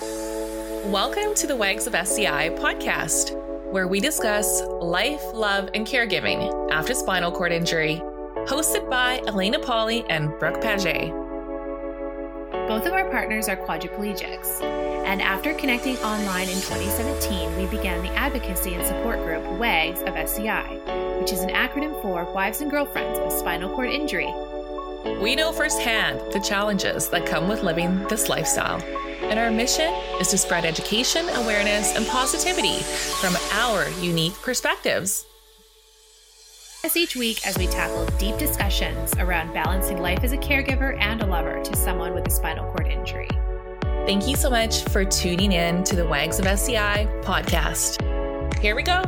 Welcome to the Wags of SCI podcast, where we discuss life, love, and caregiving after spinal cord injury. Hosted by Elena Polly and Brooke Paget. Both of our partners are quadriplegics, and after connecting online in 2017, we began the advocacy and support group WAGS of SCI, which is an acronym for Wives and Girlfriends with Spinal Cord Injury. We know firsthand the challenges that come with living this lifestyle and our mission is to spread education, awareness, and positivity from our unique perspectives. As each week, as we tackle deep discussions around balancing life as a caregiver and a lover to someone with a spinal cord injury. Thank you so much for tuning in to the Wags of SCI podcast. Here we go.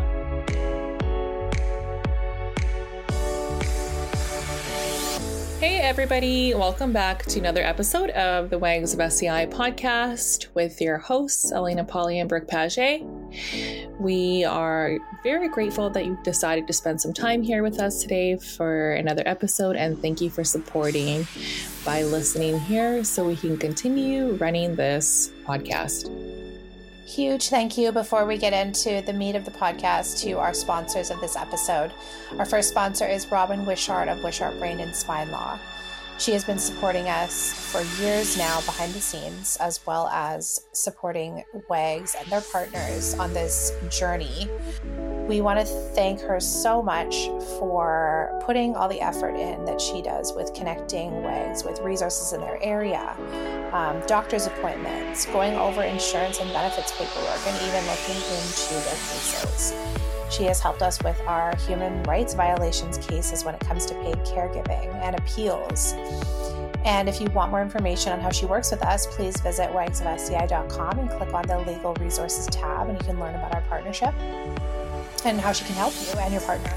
Hey, everybody, welcome back to another episode of the Wags of SCI podcast with your hosts, Elena Polly and Brooke Paget. We are very grateful that you decided to spend some time here with us today for another episode, and thank you for supporting by listening here so we can continue running this podcast. Huge thank you before we get into the meat of the podcast to our sponsors of this episode. Our first sponsor is Robin Wishart of Wishart Brain and Spine Law. She has been supporting us for years now behind the scenes, as well as supporting WAGs and their partners on this journey we want to thank her so much for putting all the effort in that she does with connecting WAGs with resources in their area, um, doctor's appointments, going over insurance and benefits paperwork, and even looking into their cases. She has helped us with our human rights violations cases when it comes to paid caregiving and appeals. And if you want more information on how she works with us, please visit wagsofsci.com and click on the Legal Resources tab, and you can learn about our partnership and how she can help you and your partner.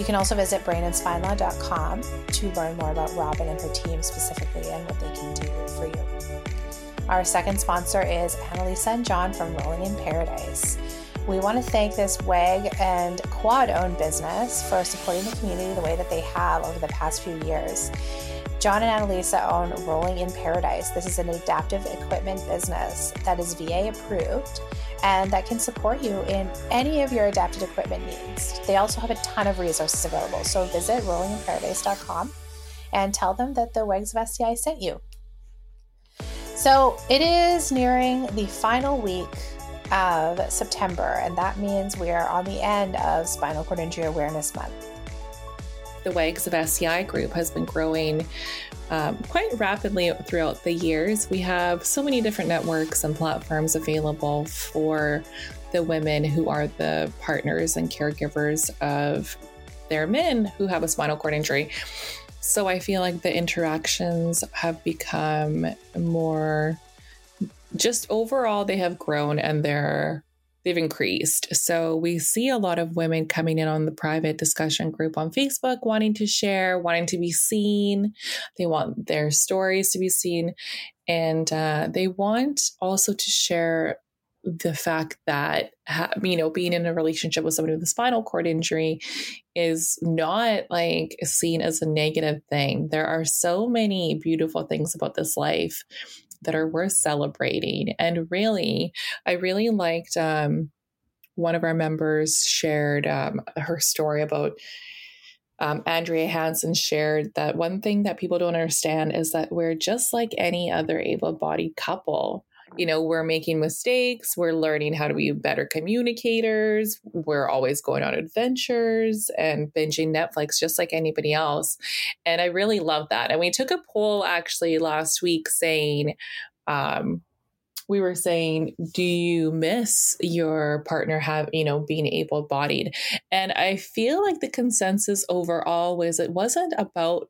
You can also visit brainandspinelaw.com to learn more about Robin and her team specifically and what they can do for you. Our second sponsor is Annalisa and John from Rolling in Paradise. We want to thank this WAG and quad owned business for supporting the community the way that they have over the past few years. John and Annalisa own Rolling in Paradise. This is an adaptive equipment business that is VA approved and that can support you in any of your adapted equipment needs. They also have a ton of resources available, so visit rollinginparadise.com and tell them that the Wags of SCI sent you. So it is nearing the final week of September, and that means we are on the end of Spinal Cord Injury Awareness Month. The Wags of SCI group has been growing um, quite rapidly throughout the years. We have so many different networks and platforms available for the women who are the partners and caregivers of their men who have a spinal cord injury. So I feel like the interactions have become more just overall, they have grown and they're they've increased. So we see a lot of women coming in on the private discussion group on Facebook wanting to share, wanting to be seen. They want their stories to be seen. And uh, they want also to share the fact that you know being in a relationship with somebody with a spinal cord injury is not like seen as a negative thing there are so many beautiful things about this life that are worth celebrating. And really, I really liked um, one of our members shared um, her story about um, Andrea Hansen shared that one thing that people don't understand is that we're just like any other able bodied couple. You know, we're making mistakes, we're learning how to be better communicators, we're always going on adventures and binging Netflix just like anybody else. And I really love that. And we took a poll actually last week saying, um, we were saying do you miss your partner have you know being able bodied and i feel like the consensus overall was it wasn't about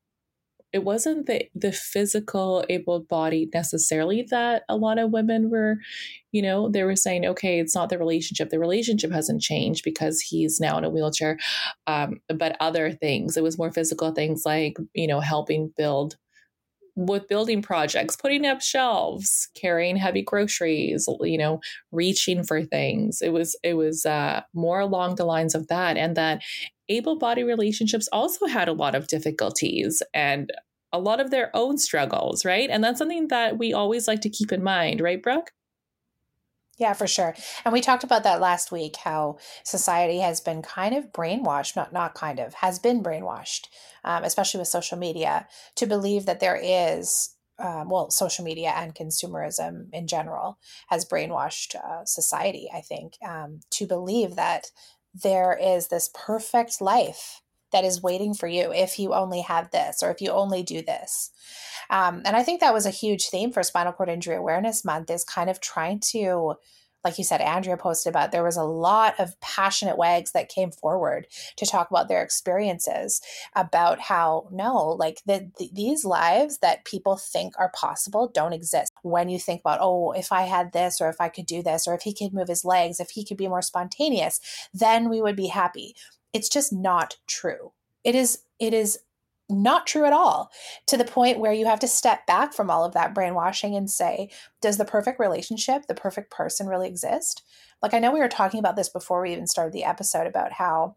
it wasn't the the physical able bodied necessarily that a lot of women were you know they were saying okay it's not the relationship the relationship hasn't changed because he's now in a wheelchair um, but other things it was more physical things like you know helping build with building projects, putting up shelves, carrying heavy groceries, you know, reaching for things. It was it was uh, more along the lines of that, and that able-bodied relationships also had a lot of difficulties and a lot of their own struggles, right? And that's something that we always like to keep in mind, right, Brooke? Yeah, for sure. And we talked about that last week how society has been kind of brainwashed, not not kind of, has been brainwashed, um, especially with social media, to believe that there is, um, well, social media and consumerism in general has brainwashed uh, society, I think, um, to believe that there is this perfect life that is waiting for you if you only have this or if you only do this. Um, and I think that was a huge theme for Spinal Cord Injury Awareness Month is kind of trying to like you said, Andrea posted about, there was a lot of passionate wags that came forward to talk about their experiences about how no, like the, the, these lives that people think are possible don't exist. When you think about, oh, if I had this, or if I could do this, or if he could move his legs, if he could be more spontaneous, then we would be happy. It's just not true. It is. It is not true at all to the point where you have to step back from all of that brainwashing and say does the perfect relationship the perfect person really exist like i know we were talking about this before we even started the episode about how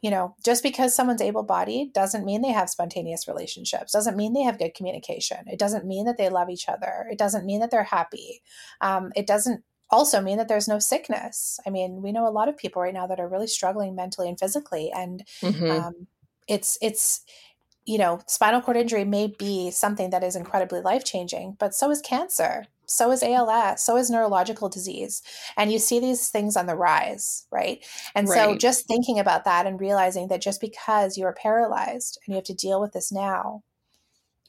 you know just because someone's able-bodied doesn't mean they have spontaneous relationships doesn't mean they have good communication it doesn't mean that they love each other it doesn't mean that they're happy um, it doesn't also mean that there's no sickness i mean we know a lot of people right now that are really struggling mentally and physically and mm-hmm. um, it's it's you know spinal cord injury may be something that is incredibly life changing but so is cancer so is als so is neurological disease and you see these things on the rise right? And right. so just thinking about that and realizing that just because you are paralyzed and you have to deal with this now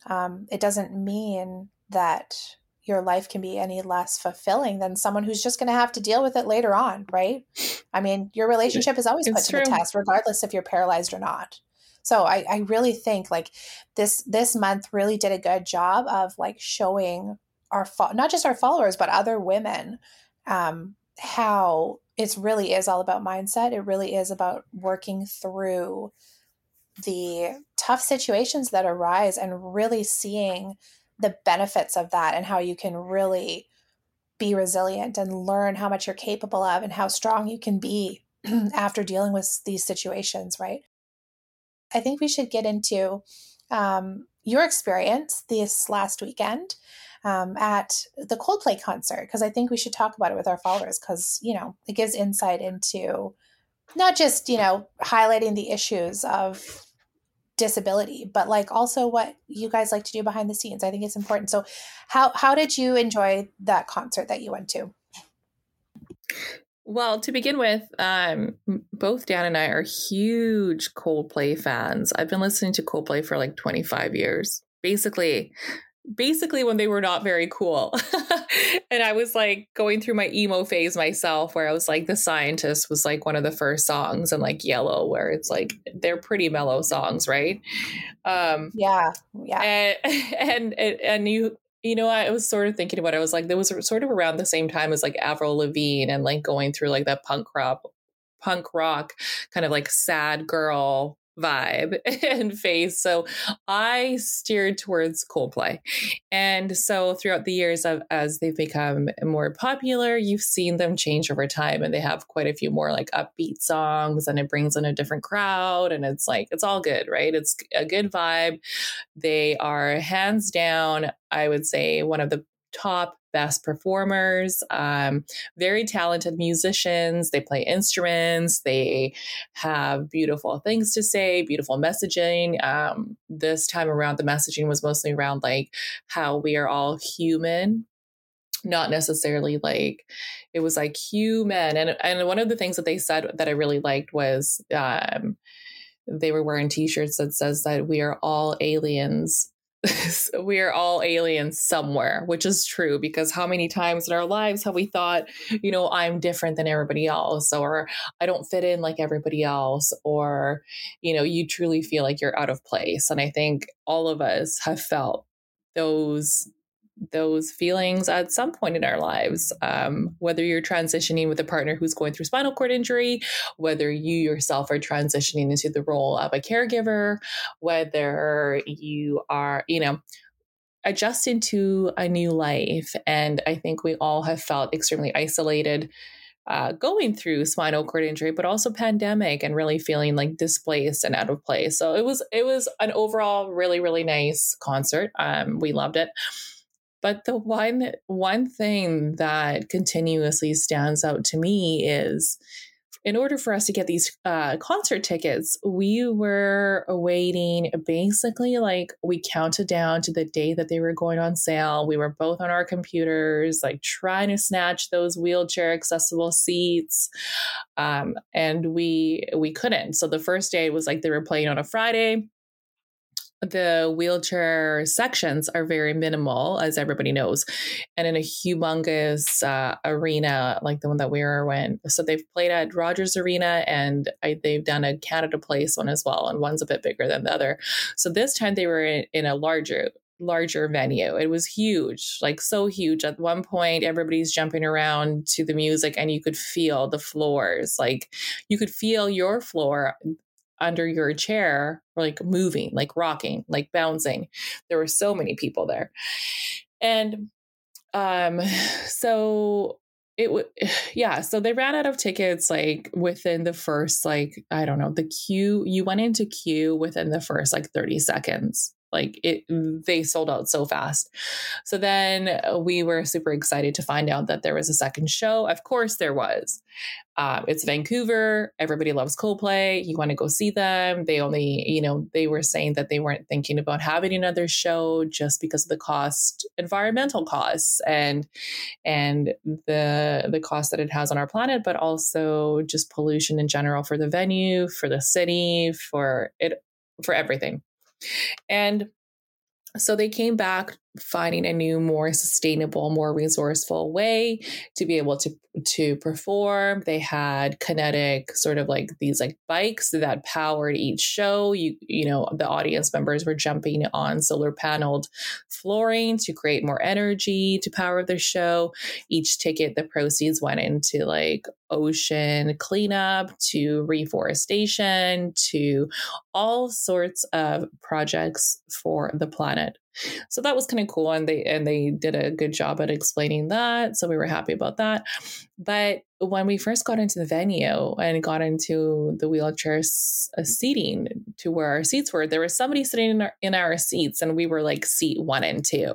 um, it doesn't mean that your life can be any less fulfilling than someone who's just going to have to deal with it later on right? I mean your relationship is always it's put to the test regardless if you're paralyzed or not so I, I really think like this this month really did a good job of like showing our fo- not just our followers but other women um, how it really is all about mindset. It really is about working through the tough situations that arise and really seeing the benefits of that and how you can really be resilient and learn how much you're capable of and how strong you can be after dealing with these situations, right? I think we should get into um, your experience this last weekend um, at the Coldplay concert because I think we should talk about it with our followers because you know it gives insight into not just you know highlighting the issues of disability but like also what you guys like to do behind the scenes. I think it's important. So how how did you enjoy that concert that you went to well, to begin with, um, both Dan and I are huge Coldplay fans. I've been listening to Coldplay for like 25 years. Basically, basically when they were not very cool. and I was like going through my emo phase myself where I was like the scientist was like one of the first songs and like yellow where it's like they're pretty mellow songs, right? Um yeah. Yeah. And and and you you know, I was sort of thinking about it. I was like, there was sort of around the same time as like Avril Lavigne and like going through like that punk rock, punk rock kind of like sad girl vibe and face. So I steered towards Coldplay. And so throughout the years of as they've become more popular, you've seen them change over time and they have quite a few more like upbeat songs and it brings in a different crowd and it's like it's all good, right? It's a good vibe. They are hands down, I would say one of the top best performers, um, very talented musicians. They play instruments. They have beautiful things to say, beautiful messaging. Um, this time around, the messaging was mostly around like how we are all human not necessarily like it was like human and and one of the things that they said that i really liked was um they were wearing t-shirts that says that we are all aliens we are all aliens somewhere, which is true because how many times in our lives have we thought, you know, I'm different than everybody else, or I don't fit in like everybody else, or, you know, you truly feel like you're out of place. And I think all of us have felt those those feelings at some point in our lives. Um, whether you're transitioning with a partner who's going through spinal cord injury, whether you yourself are transitioning into the role of a caregiver, whether you are, you know, adjusting to a new life. And I think we all have felt extremely isolated. Uh, going through spinal cord injury, but also pandemic and really feeling like displaced and out of place. So it was it was an overall really really nice concert. Um, we loved it. But the one one thing that continuously stands out to me is in order for us to get these uh, concert tickets, we were waiting basically like we counted down to the day that they were going on sale. We were both on our computers, like trying to snatch those wheelchair accessible seats, um, and we we couldn't. So the first day was like they were playing on a Friday the wheelchair sections are very minimal, as everybody knows, and in a humongous uh, arena like the one that we were in. So they've played at Rogers Arena, and I, they've done a Canada Place one as well, and one's a bit bigger than the other. So this time they were in, in a larger larger venue. It was huge, like so huge. At one point, everybody's jumping around to the music, and you could feel the floors. Like you could feel your floor under your chair, like moving, like rocking, like bouncing. There were so many people there. And um so it would yeah so they ran out of tickets like within the first like i don't know the queue you went into queue within the first like 30 seconds like it they sold out so fast. So then uh, we were super excited to find out that there was a second show. Of course there was. Uh, it's vancouver. Everybody loves coldplay. You want to go see them. They only you know they were saying that they weren't thinking about having another show just because of the cost environmental costs and and the the cost that it has on our planet but also just pollution in general for the venue for the city for it for everything and so they came back finding a new more sustainable more resourceful way to be able to to perform. They had kinetic sort of like these like bikes that powered each show. You you know the audience members were jumping on solar paneled flooring to create more energy to power the show. Each ticket the proceeds went into like ocean cleanup to reforestation to all sorts of projects for the planet so that was kind of cool and they and they did a good job at explaining that so we were happy about that. But when we first got into the venue and got into the wheelchair uh, seating to where our seats were there was somebody sitting in our, in our seats and we were like seat one and two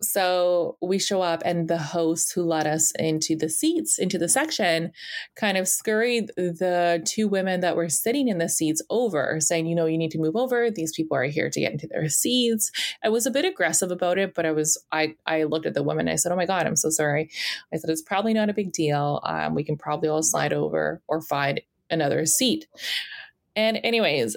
so we show up, and the host who led us into the seats, into the section, kind of scurried the two women that were sitting in the seats over, saying, You know, you need to move over. These people are here to get into their seats. I was a bit aggressive about it, but I was, I, I looked at the woman. I said, Oh my God, I'm so sorry. I said, It's probably not a big deal. Um, we can probably all slide over or find another seat. And, anyways,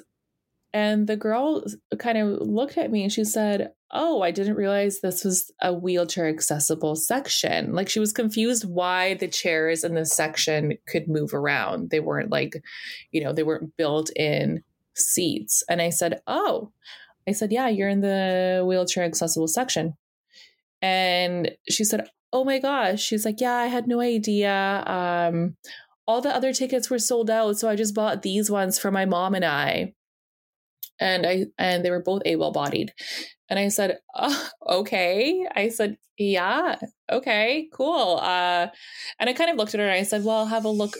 and the girl kind of looked at me and she said, Oh, I didn't realize this was a wheelchair accessible section. Like she was confused why the chairs in this section could move around. They weren't like, you know, they weren't built in seats. And I said, Oh, I said, Yeah, you're in the wheelchair accessible section. And she said, Oh my gosh. She's like, Yeah, I had no idea. Um, all the other tickets were sold out. So I just bought these ones for my mom and I and I and they were both able bodied. And I said, oh, okay. I said, yeah, okay, cool. Uh, and I kind of looked at her and I said, well, have a look,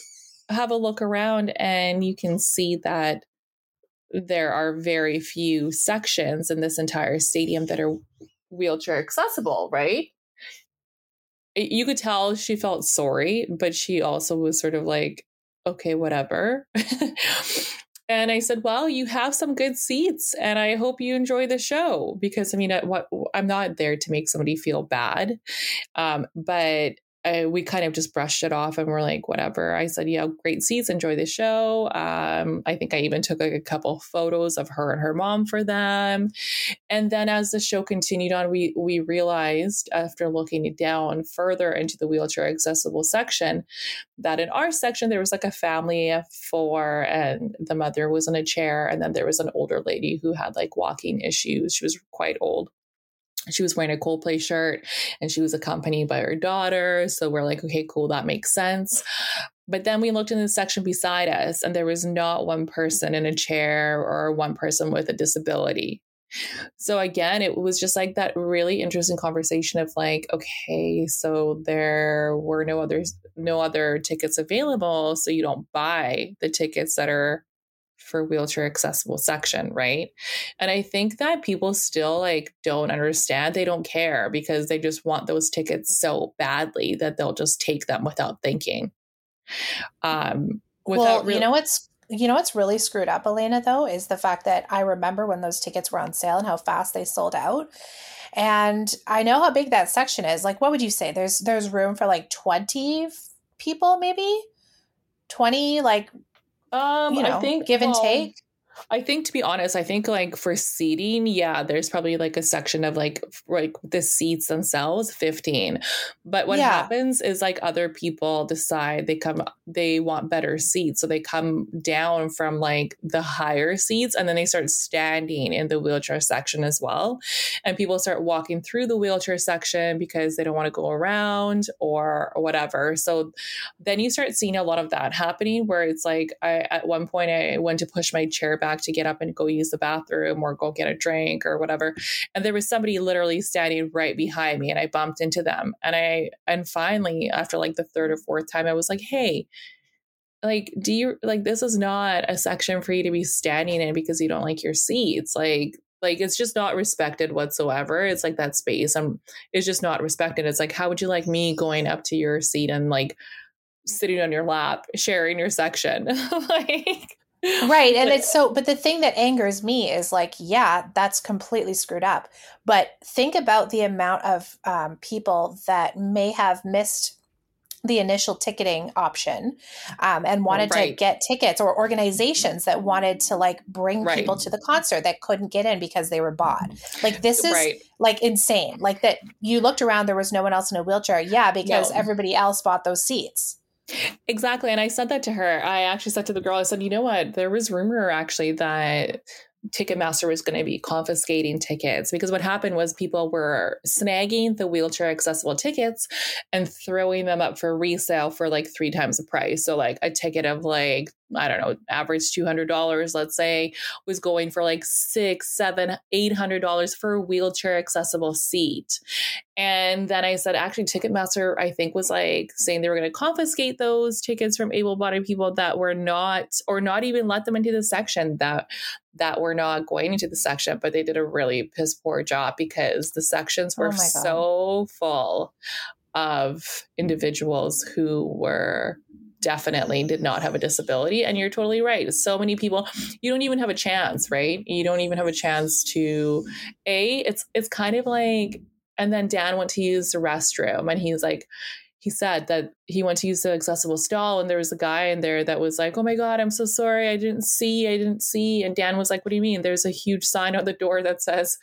have a look around, and you can see that there are very few sections in this entire stadium that are wheelchair accessible, right? You could tell she felt sorry, but she also was sort of like, okay, whatever. And I said, "Well, you have some good seats, and I hope you enjoy the show." Because I mean, what I'm not there to make somebody feel bad, um, but uh, we kind of just brushed it off and we're like, whatever. I said, yeah, great seats, enjoy the show. Um, I think I even took like a couple photos of her and her mom for them. And then as the show continued on, we we realized after looking down further into the wheelchair accessible section that in our section there was like a family of four and the mother was in a chair and then there was an older lady who had like walking issues. She was quite old she was wearing a Coldplay shirt and she was accompanied by her daughter. So we're like, okay, cool, that makes sense. But then we looked in the section beside us and there was not one person in a chair or one person with a disability. So again, it was just like that really interesting conversation of like, okay, so there were no other no other tickets available, so you don't buy the tickets that are for wheelchair accessible section, right? And I think that people still like don't understand. They don't care because they just want those tickets so badly that they'll just take them without thinking. Um, without well, you know what's you know what's really screwed up, Elena, though, is the fact that I remember when those tickets were on sale and how fast they sold out. And I know how big that section is. Like, what would you say? There's there's room for like 20 people, maybe? 20, like um, you know, I think give and well, take. I think to be honest, I think like for seating, yeah, there's probably like a section of like like the seats themselves, 15. But what yeah. happens is like other people decide they come they want better seats. So they come down from like the higher seats and then they start standing in the wheelchair section as well. And people start walking through the wheelchair section because they don't want to go around or, or whatever. So then you start seeing a lot of that happening where it's like I at one point I went to push my chair back to get up and go use the bathroom or go get a drink or whatever. And there was somebody literally standing right behind me and I bumped into them. And I, and finally, after like the third or fourth time, I was like, hey, like, do you like this is not a section for you to be standing in because you don't like your seats? Like, like it's just not respected whatsoever it's like that space and it's just not respected it's like how would you like me going up to your seat and like sitting on your lap sharing your section like right and it's so but the thing that angers me is like yeah that's completely screwed up but think about the amount of um, people that may have missed the initial ticketing option um, and wanted right. to get tickets or organizations that wanted to like bring right. people to the concert that couldn't get in because they were bought like this is right. like insane like that you looked around there was no one else in a wheelchair yeah because no. everybody else bought those seats Exactly. And I said that to her. I actually said to the girl, I said, you know what? There was rumor actually that Ticketmaster was going to be confiscating tickets because what happened was people were snagging the wheelchair accessible tickets and throwing them up for resale for like three times the price. So, like a ticket of like I don't know, average $200, let's say, was going for like six, seven, eight hundred dollars for a wheelchair accessible seat. And then I said, actually, Ticketmaster, I think, was like saying they were going to confiscate those tickets from able bodied people that were not, or not even let them into the section that that were not going into the section, but they did a really piss poor job because the sections were oh so full of individuals who were definitely did not have a disability. And you're totally right. So many people, you don't even have a chance, right? You don't even have a chance to a. It's it's kind of like, and then Dan went to use the restroom, and he's like. He said that he went to use the accessible stall, and there was a guy in there that was like, "Oh my god, I'm so sorry, I didn't see, I didn't see." And Dan was like, "What do you mean? There's a huge sign on the door that says."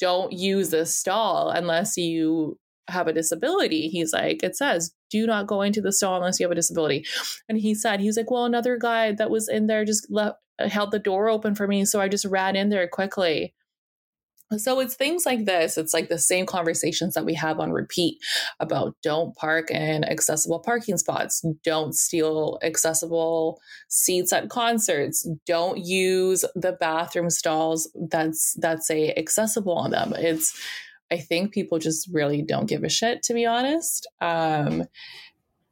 don't use this stall unless you have a disability. He's like, it says, do not go into the stall unless you have a disability. And he said, he's like, well, another guy that was in there just held the door open for me. So I just ran in there quickly. So it's things like this. It's like the same conversations that we have on repeat about don't park in accessible parking spots, don't steal accessible seats at concerts, don't use the bathroom stalls that's that say accessible on them. It's I think people just really don't give a shit, to be honest. Um,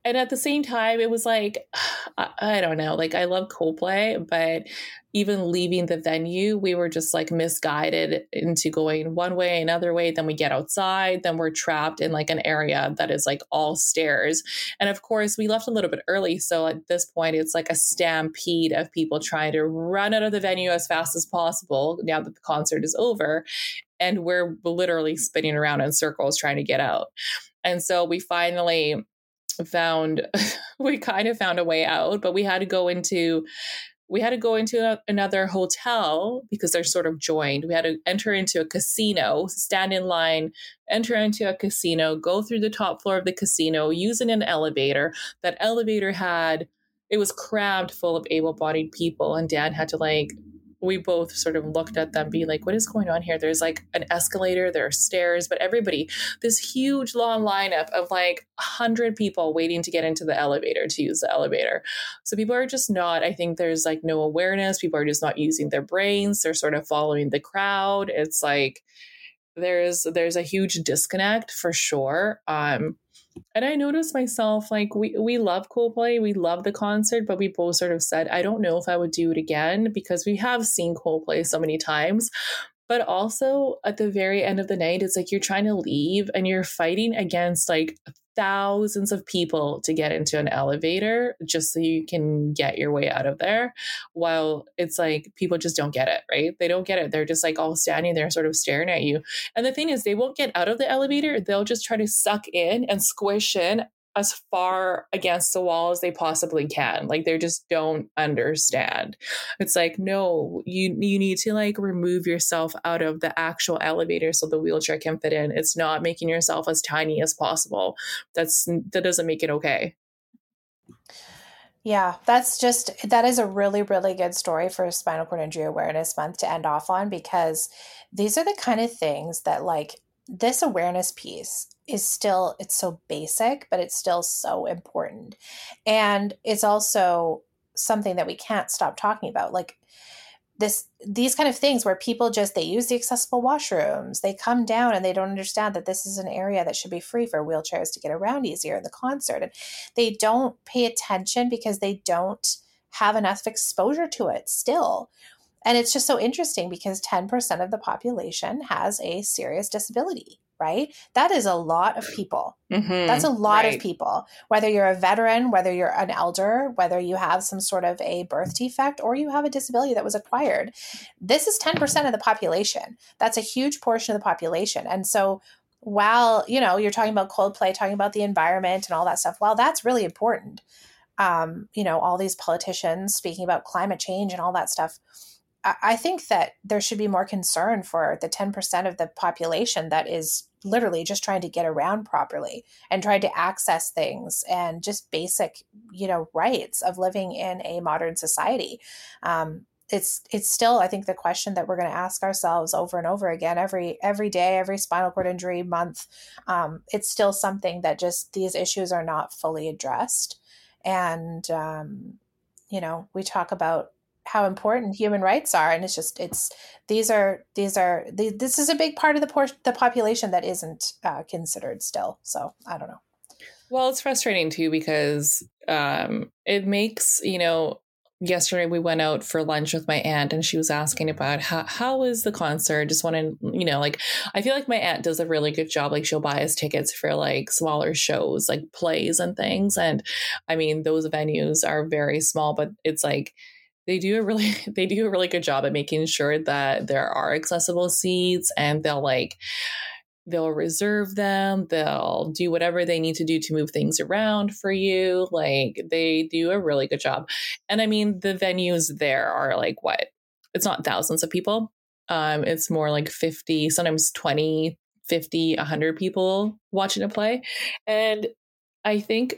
and at the same time, it was like, I, I, don't know, like I love Coldplay, but even leaving the venue, we were just like misguided into going one way, another way. Then we get outside, then we're trapped in like an area that is like all stairs. And of course, we left a little bit early. So at this point, it's like a stampede of people trying to run out of the venue as fast as possible now that the concert is over and we're literally spinning around in circles trying to get out. And so we finally found we kind of found a way out, but we had to go into we had to go into another hotel because they're sort of joined. We had to enter into a casino, stand in line, enter into a casino, go through the top floor of the casino, using an elevator. That elevator had it was crammed full of able-bodied people and dad had to like we both sort of looked at them, be like, what is going on here? There's like an escalator, there are stairs, but everybody, this huge long lineup of like hundred people waiting to get into the elevator to use the elevator. So people are just not, I think there's like no awareness. People are just not using their brains. They're sort of following the crowd. It's like there's there's a huge disconnect for sure. Um and I noticed myself like we we love Coldplay, we love the concert, but we both sort of said I don't know if I would do it again because we have seen Coldplay so many times. But also at the very end of the night, it's like you're trying to leave and you're fighting against like thousands of people to get into an elevator just so you can get your way out of there. While it's like people just don't get it, right? They don't get it. They're just like all standing there, sort of staring at you. And the thing is, they won't get out of the elevator. They'll just try to suck in and squish in as far against the wall as they possibly can. Like they just don't understand. It's like, no, you you need to like remove yourself out of the actual elevator so the wheelchair can fit in. It's not making yourself as tiny as possible. That's that doesn't make it okay. Yeah, that's just that is a really really good story for Spinal Cord Injury Awareness Month to end off on because these are the kind of things that like this awareness piece is still it's so basic but it's still so important. And it's also something that we can't stop talking about like this these kind of things where people just they use the accessible washrooms they come down and they don't understand that this is an area that should be free for wheelchairs to get around easier in the concert. And they don't pay attention because they don't have enough exposure to it still. And it's just so interesting because 10% of the population has a serious disability, right? That is a lot of people. Mm-hmm, That's a lot right. of people. Whether you're a veteran, whether you're an elder, whether you have some sort of a birth defect or you have a disability that was acquired, this is 10% of the population. That's a huge portion of the population. And so while, you know, you're talking about Coldplay, talking about the environment and all that stuff, well, that's really important. Um, you know, all these politicians speaking about climate change and all that stuff I think that there should be more concern for the 10% of the population that is literally just trying to get around properly and trying to access things and just basic, you know, rights of living in a modern society. Um, it's it's still I think the question that we're going to ask ourselves over and over again every every day every spinal cord injury month. Um, it's still something that just these issues are not fully addressed, and um, you know we talk about how important human rights are and it's just it's these are these are this is a big part of the por- the population that isn't uh, considered still so i don't know. Well it's frustrating too because um it makes you know yesterday we went out for lunch with my aunt and she was asking about how how was the concert? Just wanted you know like i feel like my aunt does a really good job like she'll buy us tickets for like smaller shows like plays and things and i mean those venues are very small but it's like they do a really they do a really good job at making sure that there are accessible seats and they'll like they'll reserve them they'll do whatever they need to do to move things around for you like they do a really good job. And i mean the venues there are like what? It's not thousands of people. Um it's more like 50 sometimes 20 50 100 people watching a play. And i think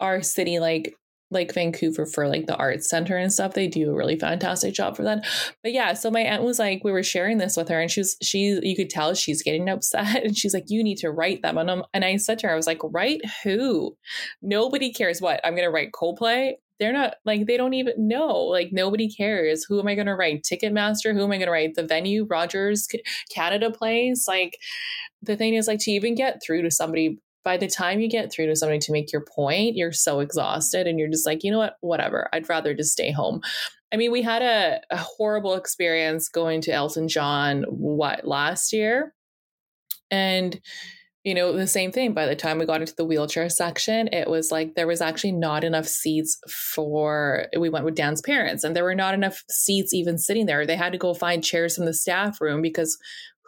our city like like Vancouver for like the arts center and stuff. They do a really fantastic job for that. But yeah, so my aunt was like, we were sharing this with her, and she was she you could tell she's getting upset, and she's like, you need to write them. And, and I said to her, I was like, write who? Nobody cares. What I'm gonna write Coldplay. They're not like they don't even know. Like nobody cares. Who am I to write? Ticketmaster. Who am I to write? The venue, Rogers Canada Place. Like the thing is, like to even get through to somebody by the time you get through to somebody to make your point, you're so exhausted and you're just like, you know what, whatever. I'd rather just stay home. I mean, we had a, a horrible experience going to Elton John, what, last year? And you know, the same thing. By the time we got into the wheelchair section, it was like there was actually not enough seats for. We went with Dan's parents, and there were not enough seats even sitting there. They had to go find chairs from the staff room because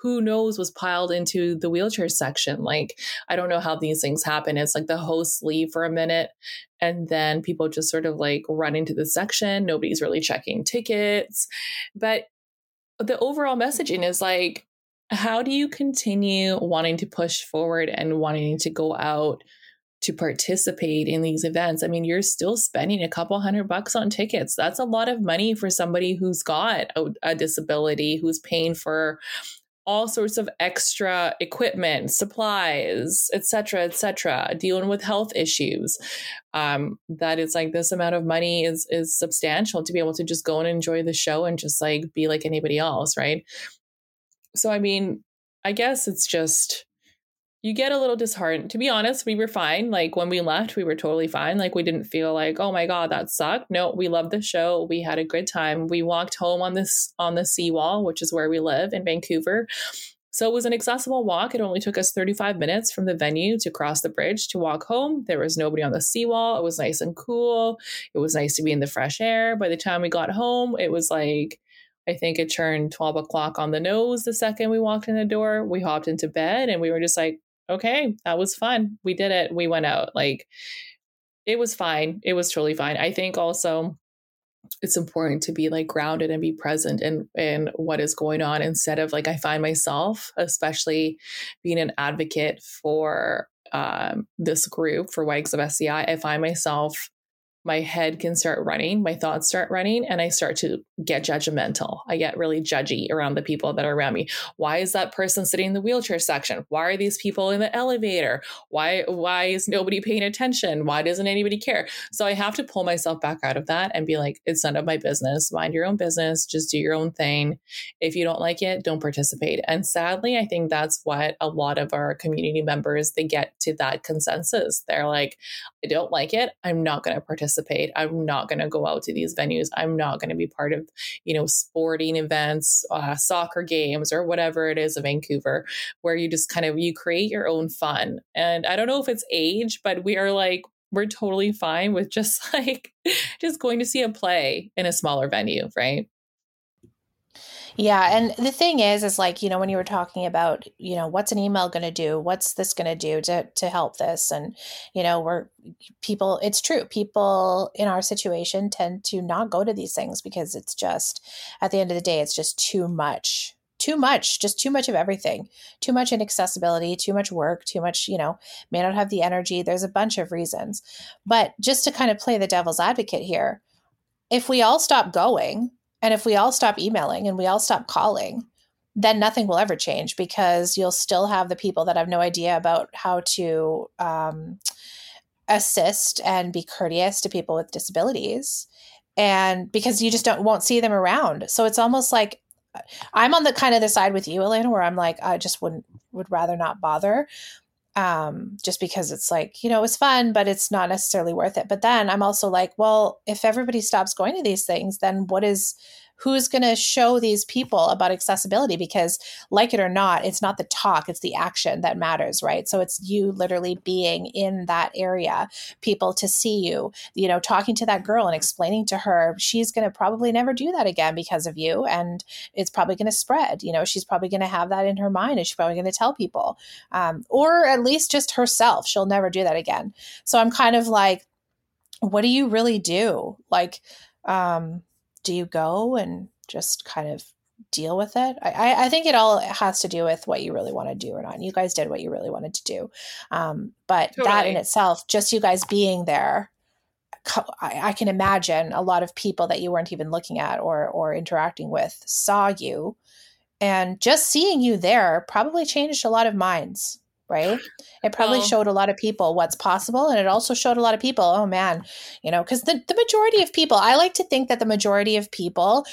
who knows was piled into the wheelchair section. Like, I don't know how these things happen. It's like the hosts leave for a minute and then people just sort of like run into the section. Nobody's really checking tickets. But the overall messaging is like, how do you continue wanting to push forward and wanting to go out to participate in these events. I mean, you're still spending a couple hundred bucks on tickets. That's a lot of money for somebody who's got a, a disability, who's paying for all sorts of extra equipment, supplies, etc., etc., dealing with health issues. Um, that it's like this amount of money is is substantial to be able to just go and enjoy the show and just like be like anybody else, right? So I mean, I guess it's just you get a little disheartened. To be honest, we were fine. Like when we left, we were totally fine. Like we didn't feel like, oh my god, that sucked. No, we loved the show. We had a good time. We walked home on this on the seawall, which is where we live in Vancouver. So it was an accessible walk. It only took us 35 minutes from the venue to cross the bridge to walk home. There was nobody on the seawall. It was nice and cool. It was nice to be in the fresh air. By the time we got home, it was like I think it turned 12 o'clock on the nose the second we walked in the door. We hopped into bed and we were just like, okay, that was fun. We did it. We went out. Like it was fine. It was totally fine. I think also it's important to be like grounded and be present in in what is going on instead of like I find myself, especially being an advocate for um, this group for WAGs of SCI, I find myself my head can start running, my thoughts start running, and I start to get judgmental. I get really judgy around the people that are around me. Why is that person sitting in the wheelchair section? Why are these people in the elevator? Why why is nobody paying attention? Why doesn't anybody care? So I have to pull myself back out of that and be like, it's none of my business. Mind your own business. Just do your own thing. If you don't like it, don't participate. And sadly, I think that's what a lot of our community members they get to that consensus. They're like, I don't like it. I'm not going to participate participate. I'm not going to go out to these venues. I'm not going to be part of, you know, sporting events, uh, soccer games, or whatever it is in Vancouver, where you just kind of you create your own fun. And I don't know if it's age, but we are like we're totally fine with just like just going to see a play in a smaller venue, right? Yeah, and the thing is, is like you know when you were talking about you know what's an email going to do, what's this going to do to to help this, and you know we're people. It's true, people in our situation tend to not go to these things because it's just at the end of the day, it's just too much too much, just too much of everything, too much inaccessibility, too much work, too much, you know, may not have the energy. There's a bunch of reasons. But just to kind of play the devil's advocate here, if we all stop going, and if we all stop emailing and we all stop calling, then nothing will ever change because you'll still have the people that have no idea about how to um, assist and be courteous to people with disabilities. And because you just don't won't see them around. So it's almost like i'm on the kind of the side with you elena where i'm like i just wouldn't would rather not bother um, just because it's like you know it was fun but it's not necessarily worth it. But then i'm also like well if everybody stops going to these things then what is who's going to show these people about accessibility? Because like it or not it's not the talk it's the action that matters right? So it's you literally being in that area. People to see you you know talking to that girl and explaining to her she's going to probably never do that again because of you and it's probably going to spread you know? She's probably going to have that in her mind and she's probably going to tell people um, or at least just herself she'll never do that again. So i'm kind of like what do you really do? Like um do you go and just kind of deal with it? I, I think it all has to do with what you really want to do or not. And you guys did what you really wanted to do. Um, but totally. that in itself, just you guys being there, I, I can imagine a lot of people that you weren't even looking at or or interacting with saw you, and just seeing you there probably changed a lot of minds right? It probably well, showed a lot of people what's possible. And it also showed a lot of people, oh man, you know, because the, the majority of people, I like to think that the majority of people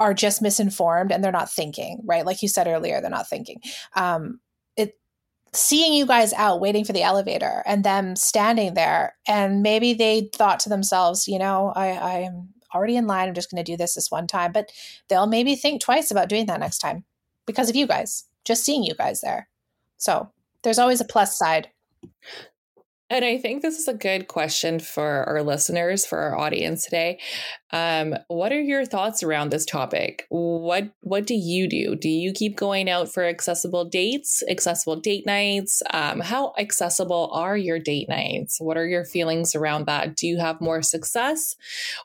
are just misinformed and they're not thinking, right? Like you said earlier, they're not thinking. Um, it seeing you guys out waiting for the elevator and them standing there and maybe they thought to themselves, you know, I, I'm already in line. I'm just going to do this this one time, but they'll maybe think twice about doing that next time because of you guys, just seeing you guys there. So there's always a plus side. And I think this is a good question for our listeners, for our audience today. Um, what are your thoughts around this topic? What What do you do? Do you keep going out for accessible dates, accessible date nights? Um, how accessible are your date nights? What are your feelings around that? Do you have more success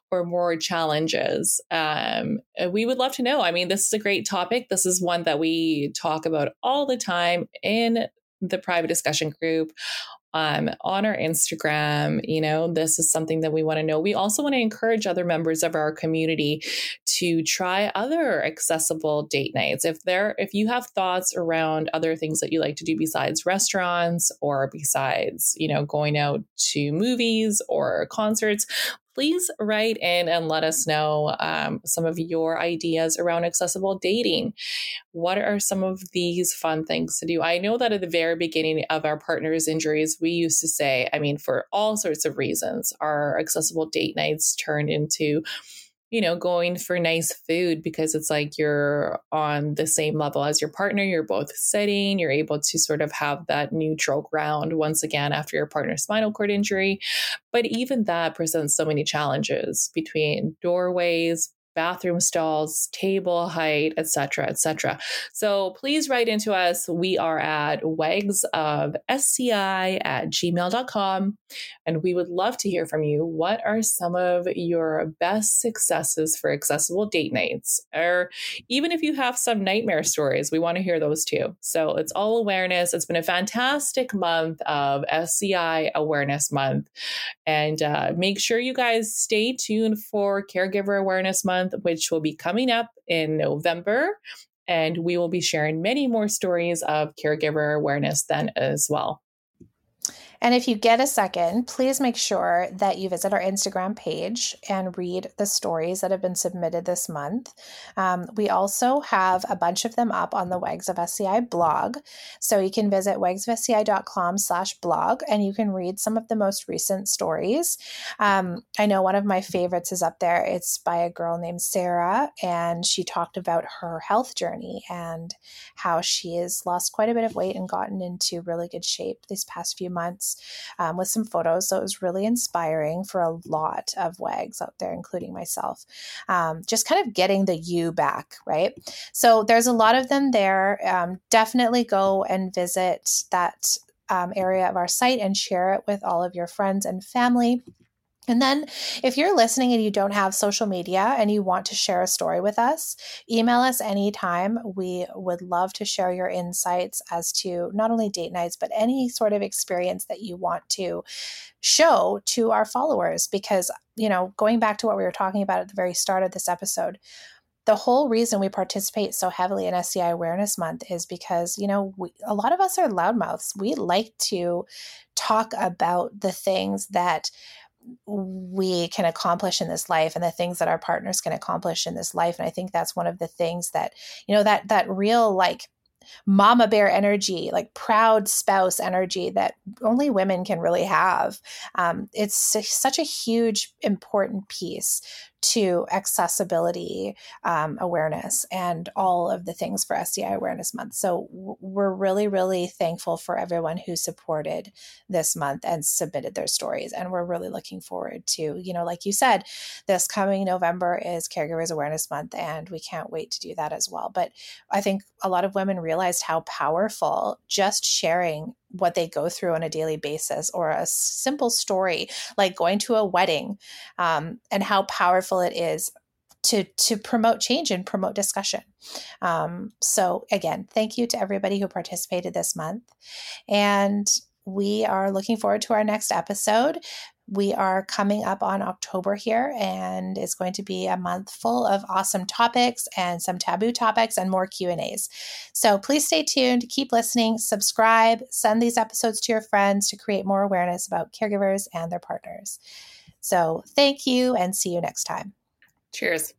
or more challenges? Um, we would love to know. I mean, this is a great topic. This is one that we talk about all the time in the private discussion group um, on our Instagram. You know, this is something that we want to know. We also want to encourage other members of our community to try other accessible date nights. If there, if you have thoughts around other things that you like to do besides restaurants or besides, you know, going out to movies or concerts, please write in and let us know um, some of your ideas around accessible dating. What are some of these fun things to do? I know that at the very beginning of our partners' injuries, we used to say, I mean, for all sorts of reasons, our accessible date nights turned into you know, going for nice food because it's like you're on the same level as your partner. You're both sitting, you're able to sort of have that neutral ground once again after your partner's spinal cord injury. But even that presents so many challenges between doorways, bathroom stalls, table height, etc., etc. So please write into us. We are at wags of SCI at gmail.com. And we would love to hear from you. What are some of your best successes for accessible date nights? Or even if you have some nightmare stories, we want to hear those too. So it's all awareness. It's been a fantastic month of SCI Awareness Month. And uh, make sure you guys stay tuned for Caregiver Awareness Month Month, which will be coming up in November. And we will be sharing many more stories of caregiver awareness then as well. And if you get a second, please make sure that you visit our Instagram page and read the stories that have been submitted this month. Um, we also have a bunch of them up on the Wags of SCI blog. So you can visit wagsofsci.com slash blog and you can read some of the most recent stories. Um, I know one of my favorites is up there. It's by a girl named Sarah, and she talked about her health journey and how she has lost quite a bit of weight and gotten into really good shape these past few months um, with some photos. So it was really inspiring for a lot of WAGs out there, including myself. Um, just kind of getting the you back, right? So there's a lot of them there. Um, definitely go and visit that um, area of our site and share it with all of your friends and family. And then, if you're listening and you don't have social media and you want to share a story with us, email us anytime. We would love to share your insights as to not only date nights, but any sort of experience that you want to show to our followers. Because, you know, going back to what we were talking about at the very start of this episode, the whole reason we participate so heavily in SCI Awareness Month is because, you know, we, a lot of us are loudmouths. We like to talk about the things that we can accomplish in this life and the things that our partners can accomplish in this life and i think that's one of the things that you know that that real like mama bear energy, like proud spouse energy that only women can really have. Um, it's such a huge, important piece to accessibility um, awareness and all of the things for SCI Awareness Month. So we're really, really thankful for everyone who supported this month and submitted their stories. And we're really looking forward to, you know, like you said, this coming November is Caregivers Awareness Month, and we can't wait to do that as well. But I think a lot of women realized how powerful just sharing what they go through on a daily basis or a simple story like going to a wedding um, and how powerful it is to to promote change and promote discussion. Um, so again thank you to everybody who participated this month. And we are looking forward to our next episode we are coming up on October here, and it's going to be a month full of awesome topics and some taboo topics and more Q and A's. So please stay tuned, keep listening, subscribe, send these episodes to your friends to create more awareness about caregivers and their partners. So thank you, and see you next time. Cheers.